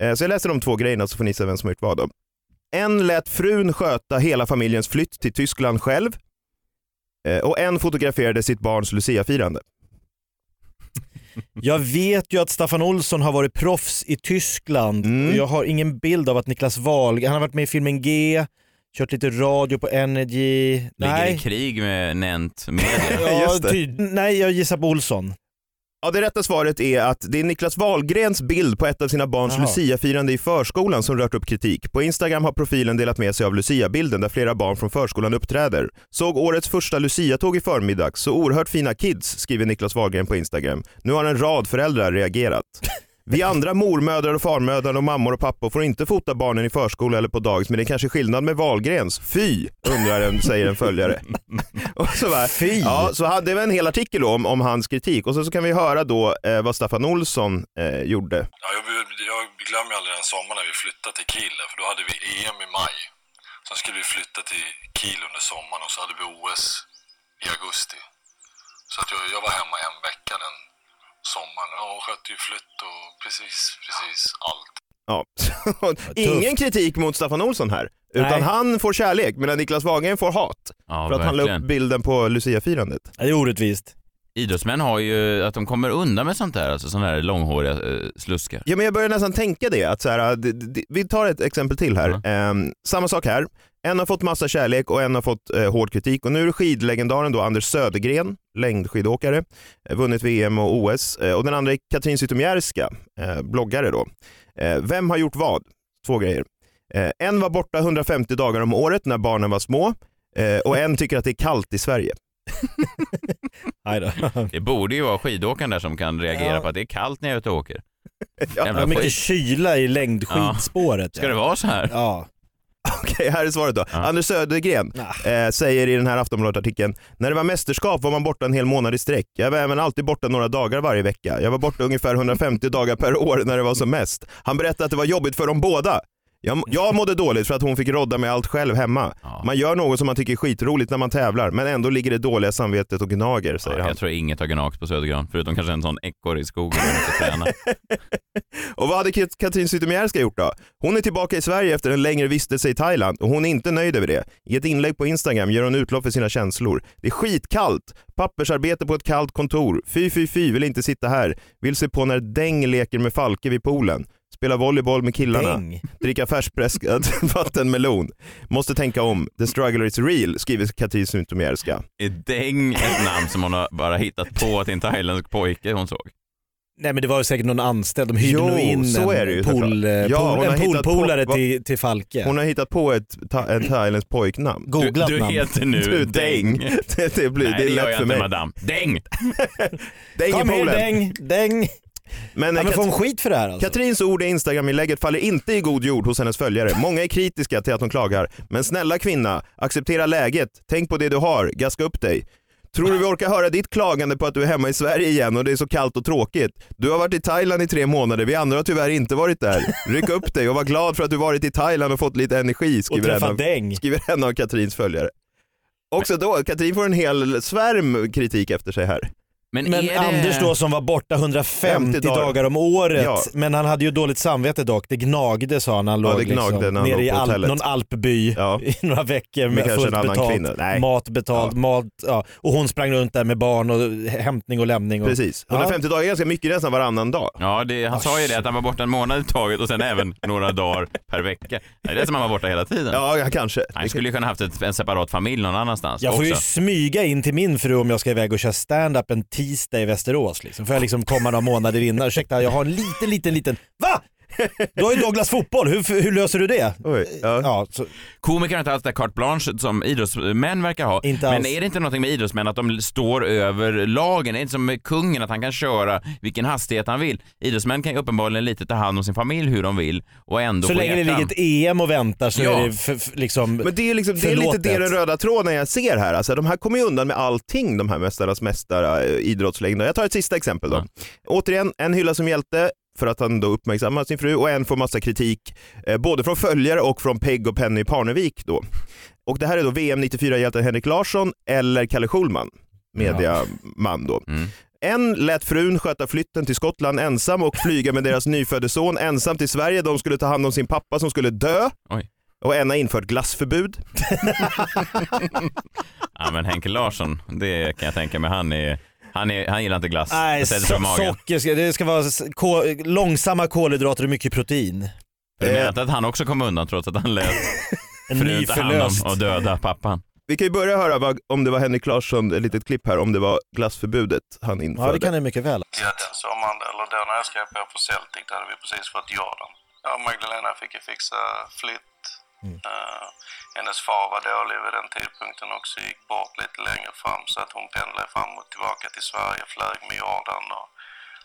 Eh, så jag läser de två grejerna så får ni se vem som har gjort vad då. En lät frun sköta hela familjens flytt till Tyskland själv. Eh, och en fotograferade sitt barns Lucia-firande. <laughs> Jag vet ju att Staffan Olsson har varit proffs i Tyskland Mm. och jag har ingen bild av att Niklas Wahlgren, han har varit med i filmen G, kört lite radio på Energy. Ligger i Nej. krig med Nent Media. <laughs> Ja, Just det. ty- nej, jag gissar på Olsson. Ja, det rätta svaret är att det är Niklas Wahlgrens bild på ett av sina barns Jaha. Lucia-firande i förskolan som rört upp kritik. På Instagram har profilen delat med sig av Lucia-bilden där flera barn från förskolan uppträder. Såg årets första Lucia-tåg i förmiddags, så oerhört fina kids, skriver Niklas Wahlgren på Instagram. Nu har en rad föräldrar reagerat. <laughs> Vi andra mormödrar och farmödrar och mammor och pappor får inte fota barnen i förskola eller på dagis men det är kanske skillnad med Wahlgrens. Fy, undrar en, säger en följare. <laughs> och så bara, Fy. Ja, så hade vi en hel artikel då om, om hans kritik och så, så kan vi höra då eh, vad Staffan Olsson eh, gjorde. Ja, jag, jag glömmer aldrig den sommaren när vi flyttade till Kiel, för då hade vi EM i maj. Sen skulle vi flytta till Kiel under sommaren och så hade vi OS i augusti. Så att jag, jag var hemma en vecka den sommaren. Ja, skötte ju flytt och precis, precis allt. Ja. <laughs> Ingen kritik mot Staffan Olsson här, utan Nej. han får kärlek medan Niklas Wahlgren får hat. Ja, för att han la verkligen. upp bilden på Lucia-firandet. Det är orättvist. Idrottsmän har ju att de kommer undan med sånt där, alltså sådana här långhåriga eh, sluskar. Ja men jag börjar nästan tänka det, att så här, vi tar ett exempel till här. Ehm, samma sak här, en har fått massa kärlek och en har fått eh, hård kritik och nu är det skidlegendaren då Anders Södergren, längdskidåkare, eh, vunnit VM och OS eh, och den andra är Katrin Zytomierska, eh, bloggare då. Eh, vem har gjort vad? Två grejer. Eh, en var borta 150 dagar om året när barnen var små eh, och en tycker att det är kallt i Sverige. <laughs> Det borde ju vara skidåkaren där som kan reagera Ja. på att det är kallt när jag är ute och åker. Det är mycket skit. kyla i längdskidspåret. Ska det vara så här? Ja. <laughs> Okej, här är svaret då. Anders Södergren eh, säger i den här Aftonbladet-artikeln, när det var mästerskap var man borta en hel månad i sträck. Jag var även alltid borta några dagar varje vecka. Jag var borta ungefär 150 dagar per år när det var som mest. Han berättade att det var jobbigt för dem båda. Jag, jag mådde dåligt för att hon fick rodda med allt själv hemma. Man gör något som man tycker är skitroligt när man tävlar, men ändå ligger det dåliga samvetet och gnager, säger han. Jag tror inget har gnagt på Södergran, förutom kanske en sån ekorre i skogen. <laughs> Och vad hade Kat- Katrin Zytomierska gjort då? Hon är tillbaka i Sverige efter en längre vistelse i Thailand och hon är inte nöjd över det. I ett inlägg på Instagram ger hon utlopp för sina känslor. Det är skitkallt, pappersarbete på ett kallt kontor, fy fy fy vill inte sitta här, vill se på när Deng leker med Falke vid poolen. Spela volleyboll med killarna, Deng? dricka färskpressad <laughs> vattenmelon. Måste tänka om, the struggle is real, skriver Katrin Zytomierska. Är Deng ett namn som hon har bara hittat på till en thailändsk pojke hon såg? Nej men det var säkert någon anställd, de hyrde Jo, nog in så är det ju en, pool, eh, Ja, pool, en på- poolpolare vad- till, till Falke. Hon har hittat på ett, ta, en thailändskt pojknamn. Googlat Du, du namn. heter nu Du, Deng. Deng. <laughs> Det, det, blir, Nej, det är det gör lätt jag för inte mig. madame. Deng! <laughs> Deng i Kom här poolen. Deng, Deng. Men, Ja, eh, men får hon skit för det här alltså? Katrins ord i Instagram-inlägget faller inte i god jord hos hennes följare. Många är kritiska till att hon klagar. Men snälla kvinna, acceptera läget. Tänk på det du har, gaska upp dig. Tror du vi orkar höra ditt klagande på att du är hemma i Sverige igen och det är så kallt och tråkigt? Du har varit i Thailand i tre månader, vi andra har tyvärr inte varit där. Ryck upp dig och var glad för att du varit i Thailand och fått lite energi, skriver, en av, skriver en av Katrins följare. Också då, Katrin får en hel svärm kritik efter sig här. Men, Men är det... Anders då som var borta 150 50 dagar. dagar om året, Ja. men han hade ju dåligt samvete dock. Det gnagde sa han när han Ja, låg liksom, när han nere låg i alp, någon alpby Ja. <laughs> i några veckor Med med, fullt betalt, mat betalt, mat, ja. och hon sprang runt där med barn och hämtning och lämning. Och, Precis, 150 dagar är ganska mycket nästan varannan dag. Ja, det, han sa ju det att han var borta en månad i taget och sen även några dagar per vecka. Det är det som han var borta hela tiden. Ja, ja, kanske. Han skulle ju kunna haft ett, en separat familj någon annanstans Jag får ju smyga in till min fru om jag ska iväg och köra stand-up en tisdag i Västerås. Liksom. Får jag liksom komma några månader innan. Ursäkta, jag har en liten, liten, liten... Va? Du har ju Douglas fotboll, hur, hur löser du det? Oj, ja. Ja, så, Komiker har inte alls det carte blanche som idrottsmän verkar ha. Inte Men alls. är det inte någonting med idrottsmän att de står över lagen? Är det inte som med kungen att han kan köra vilken hastighet han vill? Idrottsmän kan ju uppenbarligen lite ta hand om sin familj hur de vill och ändå så få länge det hjärtan. ligger ett EM och väntar så Ja. är det för, för, liksom Men det är, liksom, det är lite förlåtet. det den röda tråden jag ser här. Alltså, de här kommer ju undan med allting, de här Mästarnas mästare, eh, idrottslängder. Jag tar ett sista exempel då. Återigen, en hylla som hjälte för att han då uppmärksammar sin fru och en får massa kritik eh, både från följare och från Peg och Penny Parnevik då. Och det här är då VM 94-hjälten Henrik Larsson eller Kalle Schulman, mediaman då. Mm. En lät frun sköta flytten till Skottland ensam och flyga med deras <laughs> nyfödde son ensam till Sverige. De skulle ta hand om sin pappa som skulle dö. Oj. Och en har infört glassförbud. <laughs> Ja men Henke Larsson, det kan jag tänka mig, han är han, är, han gillar inte glass. Nej, so socker ska, det ska vara s- ko, långsamma kolhydrater och mycket protein. Du menar inte att han också kom undan trots att han lät <laughs> En frun ta hand om förlöst. och döda pappan? Vi kan ju börja höra vad, om det var Henrik Larsson, ett litet klipp här, om det var glassförbudet han införde. Ja det kan det mycket väl. Ja, den sommaren, eller då när jag skrev på för Celtic, då hade vi precis fått Jordan. Ja, Magdalena fick ju fixa flytt. Eh, hennes far var dålig vid den tidpunkten också, gick bort lite längre fram så att hon pendlade fram och tillbaka till Sverige, flög med Jordan och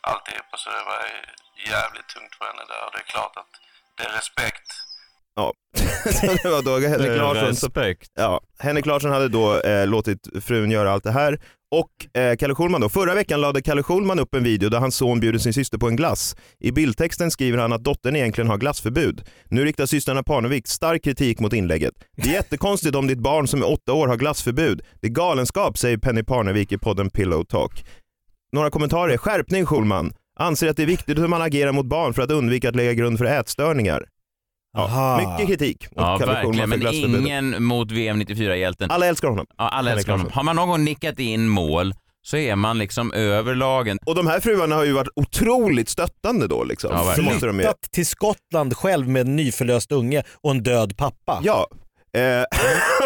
alltihopa. Så det var jävligt tungt för henne där och det är klart att det är respekt Ja, Så <laughs> det var då Henrik Larsson som, Respekt. ja, Henrik Larsson hade då eh, låtit frun göra allt det här och eh, Kalle Schulman då. Förra veckan lade Kalle Schulman upp en video där hans son bjuder sin syster på en glass. I bildtexten skriver han att dottern egentligen har glassförbud. Nu riktar systrarna Parnevik stark kritik mot inlägget. Det är jättekonstigt om ditt barn som är åtta år har glassförbud. Det är galenskap, säger Penny Parnevik i podden Pillow Talk. Några kommentarer. Skärpning Schulman. Anser att det är viktigt hur man agerar mot barn för att undvika att lägga grund för ätstörningar. Ja, Aha. mycket kritik mot Ja, verkligen. Men ingen mot VM 94-hjälten. Alla älskar honom. Ja, alla älskar honom. Har man någon gång nickat in mål så är man liksom över lagen. Och de här fruarna har ju varit otroligt stöttande då liksom. Ja. Flyttat till Skottland själv med en nyförlöst unge och en död pappa. Ja. Eh, <laughs>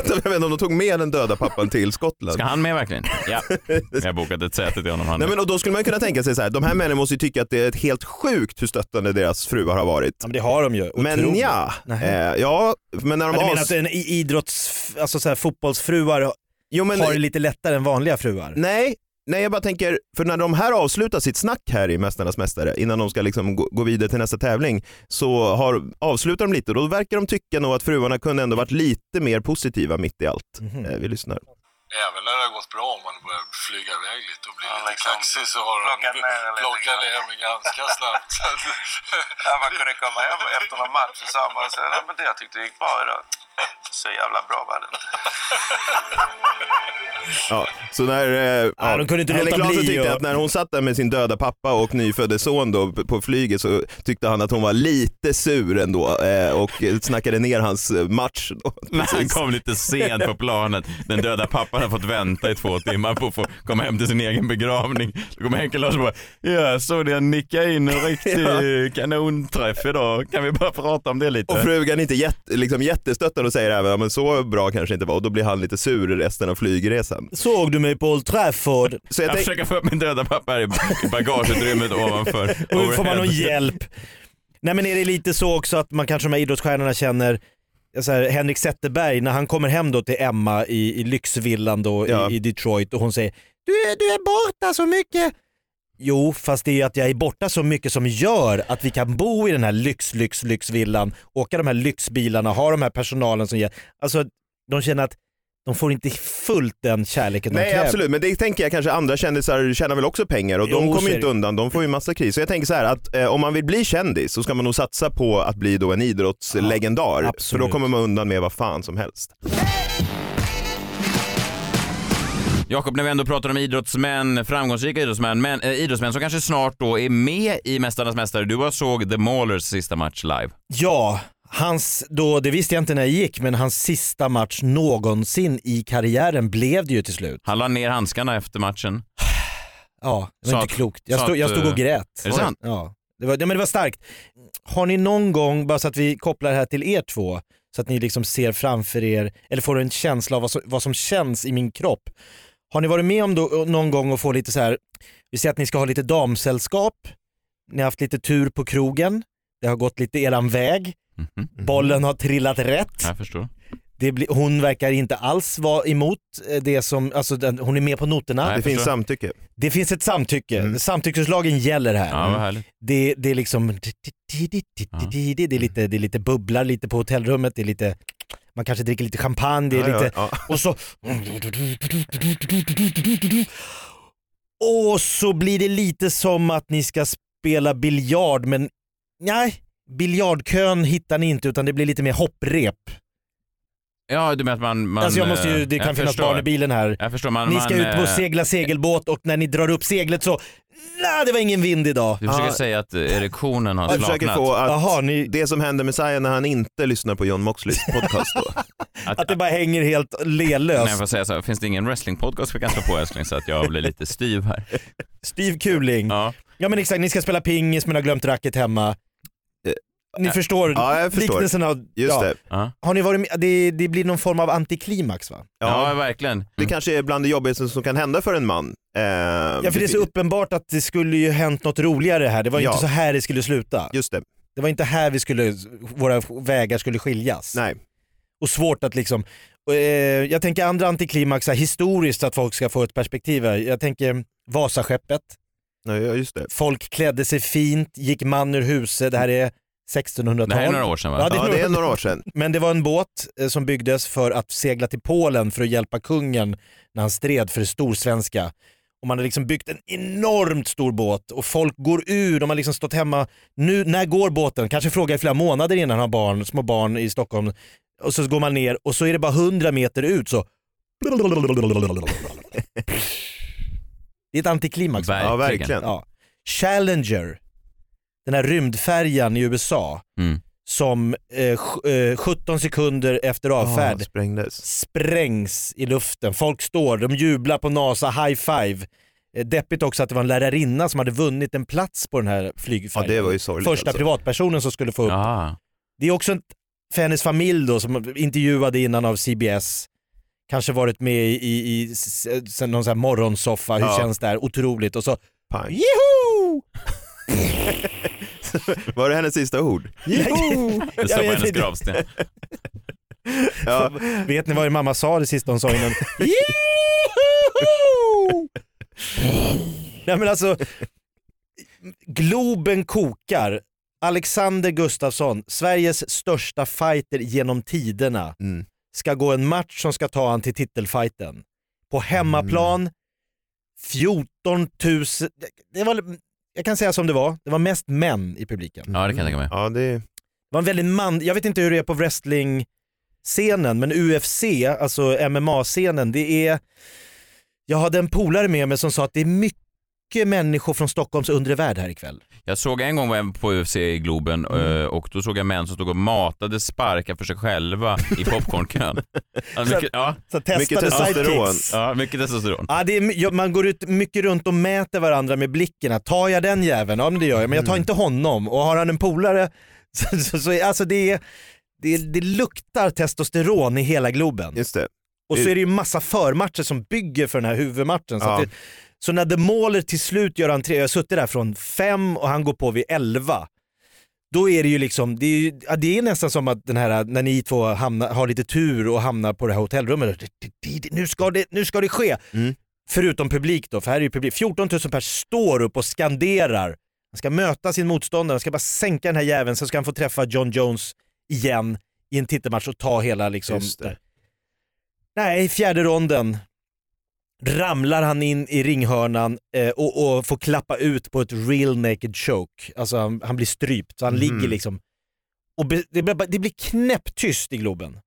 jag vet inte om de tog med den döda pappan till Skottland. Ska han med verkligen? Ja. Jag har bokat ett säte till honom. Han. Nej, men och då skulle man kunna tänka sig så här, de här männen måste ju tycka att det är helt sjukt hur stöttande deras fruar har varit. Ja, men det har de ju. Men Otroligt. ja, Nej. eh, ja, men när de Ja, du menar att en idrotts, alltså så här, fotbollsfruar jo, men, har det lite lättare än vanliga fruar? Nej, nej, jag bara tänker, för när de här avslutar sitt snack här i Mästarnas Mästare, innan de ska liksom gå, gå vidare till nästa tävling, så har, avslutar de lite och då verkar de tycka nog att fruarna kunde ändå varit lite mer positiva mitt i allt. Mhm. Eh, vi lyssnar. Även när det har gått bra om man börjar flyga iväg lite och blir lite kaxig så har de plockat ner mig ganska snabbt. <laughs> Ja, man kunde komma hem efter någon match och man så, ja, men det jag tyckte det gick bra idag. <laughs> Så jävla bra var det inte. <laughs> Ja, så när, eh, ja, de kunde inte Larsson bli tyckte och- att när hon satt där med sin döda pappa och nyfödde son då på flyget så tyckte han att hon var lite sur ändå eh, och snackade ner hans eh, match. Då. <laughs> Men han kom lite sent på planet. Den döda pappan har fått vänta i två timmar på att få komma hem till sin egen begravning. Då kommer Henke Larsson och bara, ja så det nickade in en riktig kanonträff idag. Kan vi bara prata om det lite? Och frugan är inte jätte, liksom jättestöttande och säger även, ja, men så bra kanske inte var och då blir han lite sur resten av flygresan. Såg du mig på Old Trafford? <laughs> Så jag Jag tänk- försöker få upp min döda pappa här i bagageutrymmet ovanför. <laughs> Och får man någon hjälp? Nej men är det lite så också att man kanske de här idrottsstjärnorna känner så här, Henrik Zetterberg när han kommer hem då till Emma i, i lyxvillan då Ja. i, i Detroit och hon säger du är, du är borta så mycket. Jo, fast det är att jag är borta så mycket som gör att vi kan bo i den här lyx, lyx, lyxvillan, åka de här lyxbilarna, ha de här personalen som ger, alltså de känner att de får inte fullt den kärleken de Nej kräver. absolut, men det tänker jag kanske andra kändisar tjänar väl också pengar och Jo, de kommer ju inte undan, de får ju massa kris. Så jag tänker så här att eh, om man vill bli kändis så ska man nog satsa på att bli då en idrottslegendar. för absolut. då kommer man undan med vad fan som helst. Jakob, när vi ändå pratar om idrottsmän, framgångsrika idrottsmän, men, eh, idrottsmän som kanske snart då är med i Mästarnas Mästare. Du har såg The Maulers sista match live. Ja, hans, då, det visste jag inte när jag gick, men hans sista match någonsin i karriären blev det ju till slut. Han la ner handskarna efter matchen. <sighs> Ja, det Så var att- inte klokt. Jag så stod, jag stod och eh, grät. är det sant? Ja. Det var, ja, men det var starkt. Har ni någon gång, bara så att vi kopplar det här till er två, så att ni liksom ser framför er, eller får en känsla av vad som, vad som känns i min kropp. Har ni varit med om då, någon gång och få lite så här, vi säger att ni ska ha lite damsällskap, ni har haft lite tur på krogen, det har gått lite eran väg, Mhm. bollen har trillat rätt. Jag förstår. Det blir, hon verkar inte alls vara emot eh, det som, alltså den, hon är med på noterna. Nej, Det finns förstår. samtycke. Det finns ett samtycke, samtyckeslagen gäller här. Ja, vad härligt. Det, det är liksom, det är lite, det är lite bubblar lite på hotellrummet, det är lite, man kanske dricker lite champagne, det är Ja, ja, lite, ja. och så och så blir det lite som att ni ska spela biljard men nej, biljardkön hittar ni inte utan det blir lite mer hopprep. Ja, du menar att man... man alltså jag måste ju, eh, det kan jag finnas förstår. barn i bilen här. Jag förstår. Man, Ni ska man, ut på eh, segla segelbåt och när ni drar upp seglet så, nej det var ingen vind idag. Du försöker säga att erektionen har Jag försöker slaknat. få att Jaha, ni, det som händer med Messiah när han inte lyssnar på John Moxleys podcast då. <laughs> att det bara hänger helt lelöst. Nej, jag får säga så här, finns det ingen wrestlingpodcast vi kan slå på älskling så att jag blir lite styv här? Styv kuling. Ja. Ja men exakt, ni ska spela pingis men har glömt racket hemma. Ni Eh, förstår Ja, jag förstår. liknelsen av... Just ja. det. Ja. Har ni varit med? Det, det blir någon form av antiklimax va? Ja, Ja, verkligen. det kanske är bland det jobbigaste som kan hända för en man. Eh, Ja för det är så uppenbart att det skulle ju hänt något roligare här. Det var Ja. inte så här det skulle sluta. Just det. Det var inte här vi skulle, våra vägar skulle skiljas. Nej. Och svårt att liksom, eh, jag tänker andra antiklimaxar historiskt så att folk ska få ett perspektiv här. Jag tänker Vasaskeppet, Ja, just det. folk klädde sig fint, gick man ur huset, det här är 1600-tal. Det här är några år sedan, va? Ja, det är några år sedan. Men det var en båt eh, som byggdes för att segla till Polen för att hjälpa kungen när han stred för det storsvenska. Och man har liksom byggt en enormt stor båt och folk går ur, de har liksom stått hemma. Nu, när går båten? Kanske frågar i flera månader innan han har barn, små barn i Stockholm. Och så går man ner och så är det bara 100 meter ut så <laughs> det är ett antiklimax. Ja, verkligen. Ja. Challenger, den här rymdfärjan i USA Mm. som eh, sj- eh, 17 sekunder efter avfärd Ah, sprängs i luften. Folk står, de jublar på NASA, high five. Eh, Deppigt också att det var en lärarinna som hade vunnit en plats på den här flygfärjan. Ja, Första alltså. privatpersonen som skulle få upp. Ja. Det är också ett, för hennes familj då som intervjuade innan av CBS. Kanske varit med i, i, i någon sån här morgonsoffa, hur Ja. känns det här? Otroligt. Och så Pang. Joho! <laughs> Var det hennes sista ord? Joho! Det står på hennes gravsten. Ja. Vet ni vad mamma sa det sista hon sa innan? <laughs> Nej men alltså, Globen kokar. Alexander Gustafsson, Sveriges största fighter genom tiderna, Mm. ska gå en match som ska ta han till titelfighten. På hemmaplan, 14 000, det var, jag kan säga som det var, det var mest män i publiken. Ja, det kan jag tänka mig. Ja, det... Det var en väldigt man, jag vet inte hur det är på wrestling-scenen, men UFC, alltså MMA-scenen, det är... Jag hade en polare med mig som sa att det är mycket människor från Stockholms undre värld här ikväll. Jag såg en gång var jag på UFC i Globen Mm. eh, och då såg jag män som stod och matade sparkar för sig själva i popcornkön. <laughs> Ja, Så- mycket, ja. Så testade sidekicks. Ja, mycket testosteron. Ja, det är, my- ja, man går ut mycket runt och mäter varandra med blicken. Tar jag den jäveln? Ja men det gör jag, men jag tar inte honom. Och har han en polare <laughs> så, så, så alltså det, är- det, det luktar testosteron i hela Globen. Just det. Och så är det ju massa förmatcher som bygger för den här huvudmatchen. Så, Ja. att det, så när The Mauler till slut gör entré, jag har suttit där från fem och han går på vid elva. Då är det ju liksom, det är, ju, ja, det är nästan som att den här, när ni två hamnar, har lite tur och hamnar på det här hotellrummet. Nu, ska det, nu ska det ske. Mm. Förutom publik då, för här är ju publik. 14 000 pers står upp och skanderar. Han ska möta sin motståndare, han ska bara sänka den här jäveln, så ska han få träffa John Jones igen i en titelmatch och ta hela liksom... Nej, fjärde ronden ramlar han in i ringhörnan eh, och, och får klappa ut på ett real naked choke. Alltså han, han blir strypt, så han Mhm. ligger liksom... Och be, det, det blir knäpptyst i Globen.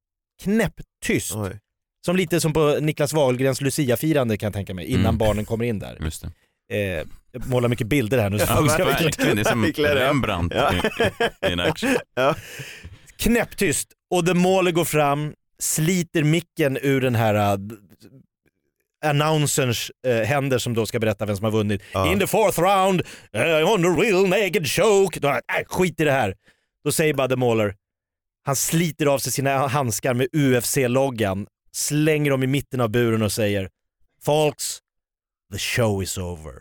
Knäpptyst. Oj. Som lite som på Niklas Wahlgrens Lucia-firande kan jag tänka mig, innan Mm. barnen kommer in där. Just det. Eh, jag målar mycket bilder här nu. så Ja, verkligen. Det är som. <laughs> Rembrandt Ja. i, i en action. <laughs> Ja. knäpptyst och The Mauler går fram, sliter micken ur den här annonserns uh, händer som då ska berätta vem som har vunnit. Ja. In the fourth round, uh, on the real naked choke. Då, äh, skit i det här. Då säger bara The Mauler, han sliter av sig sina handskar med UFC-loggan, slänger dem i mitten av buren och säger Folks, the show is over.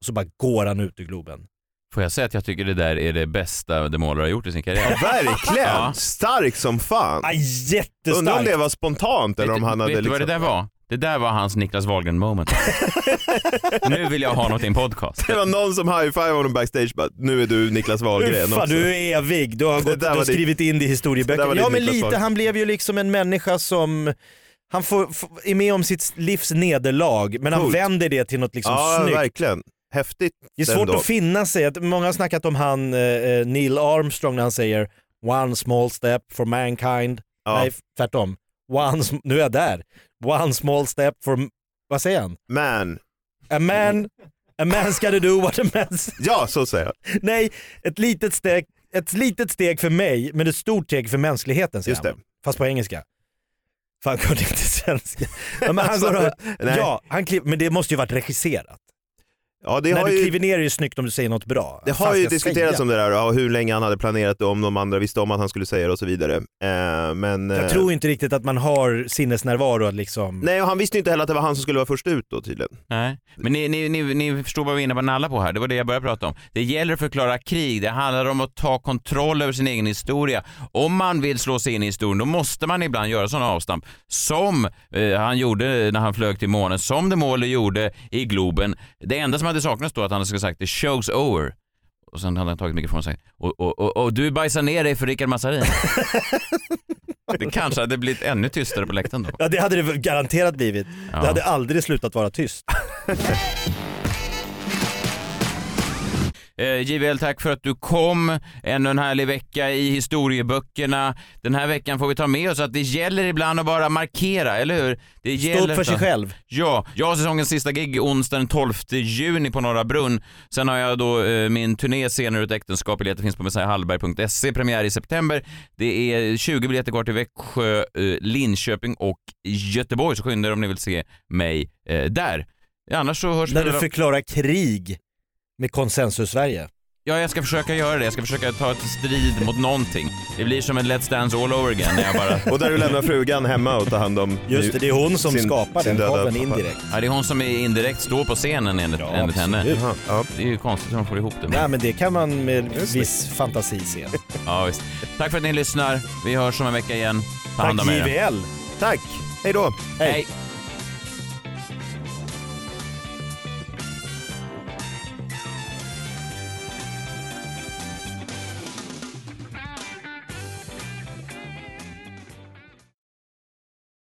Och så bara går han ut ur Globen. Får jag säga att jag tycker det där är det bästa The Mauler har gjort i sin karriär? Verkligen! Ja. Stark som fan. Ah, jättestarkt! Undrar om det var spontant eller Vet om han hade vet du vad det liksom... där var? Det där var hans Niklas Wahlgren moment. <laughs> nu vill jag ha något i en podcast. Det var någon som high-fivade honom backstage bara, nu är du Niklas Wahlgren Fan, också. du är evig, du har, gått, du har skrivit in det i det där historieböcker. var Ja men Niklas lite, Wahlgren. han blev ju liksom en människa som han får, får, är med om sitt livs nederlag men han Coolt. vänder det till något liksom ja, snyggt. verkligen. Häftigt Det är svårt ändå. att finna sig. Att Många har snackat om han eh, Neil Armstrong när han säger “One small step for mankind”. Ja. Nej, tvärtom. One, nu är jag där. “One small step for...” Vad säger han? Man. “A man, a man's gotta do what a man's...” Ja, så säger jag. Nej, ett litet steg, ett litet steg för mig, men ett stort steg för mänskligheten säger Just han. det. Fast på engelska. Fan, jag kunde inte svenska. <laughs> Men han går och, nej. ja, han kliv, men det måste ju varit regisserat. Ja, det När har du ju... kliver ner är det snyggt om du säger något bra. Det har ju jag diskuterats säga? om det där, ja, hur länge han hade planerat det, om de andra visste om att han skulle säga det och så vidare. Eh, men, Jag eh, tror inte riktigt att man har sinnesnärvaro att liksom... Nej, och han visste ju inte heller att det var han som skulle vara först ut då tydligen. Nej, men ni, ni, ni, ni förstår vad vi är inne på nalla på här. Det var det jag började prata om. Det gäller att förklara krig. Det handlar om att ta kontroll över sin egen historia. Om man vill slå sig in i historien, då måste man ibland göra sådana avstamp som eh, han gjorde när han flög till månen, som de Mauler gjorde i Globen. Det enda som hade saknats då att han skulle sagt the show's over. Och sen hade han tagit mikrofonen och sagt och, och, och, och du bajsar ner dig för Rickard Massarin. <laughs> det kanske hade blivit ännu tystare på läktaren då. Ja det hade det garanterat blivit. Ja. Det hade aldrig slutat vara tyst. <laughs> Eh, JVL, tack för att du kom. Ännu en härlig vecka i historieböckerna. Den här veckan får vi ta med oss att det gäller ibland att bara markera, eller hur? Det Stå gäller upp för sig själv. Ja, jag har säsongens sista gig onsdag den 12 juni på Norra Brunn. Sen har jag då eh, min turné Senare ur ett äktenskap. Biljetter finns på messiahallberg.se. Premiär i september. Det är 20 biljetter kvar till Växjö, eh, Linköping och Göteborg. Så skynda er om ni vill se mig eh, där. Annars så hörs När vi du förklarar krig med konsensus Sverige. Ja, jag ska försöka göra det. Jag ska försöka ta ett strid mot någonting. Det blir som en Let's Dance all over again när jag bara... <laughs> Och där du lämnar frugan hemma och tar hand om Just det, det är hon som sin- skapar sin den pappa. indirekt. Ja, det är hon som är indirekt står på scenen enligt, Ja, enligt henne. Ja. Det är ju konstigt hur de får ihop det. Nej men det kan man med viss fantasi se. <laughs> Ja, visst. Tack för att ni lyssnar. Vi hörs om en vecka igen. Ta hand Tack om er. JVL. Tack, hej då. Hej.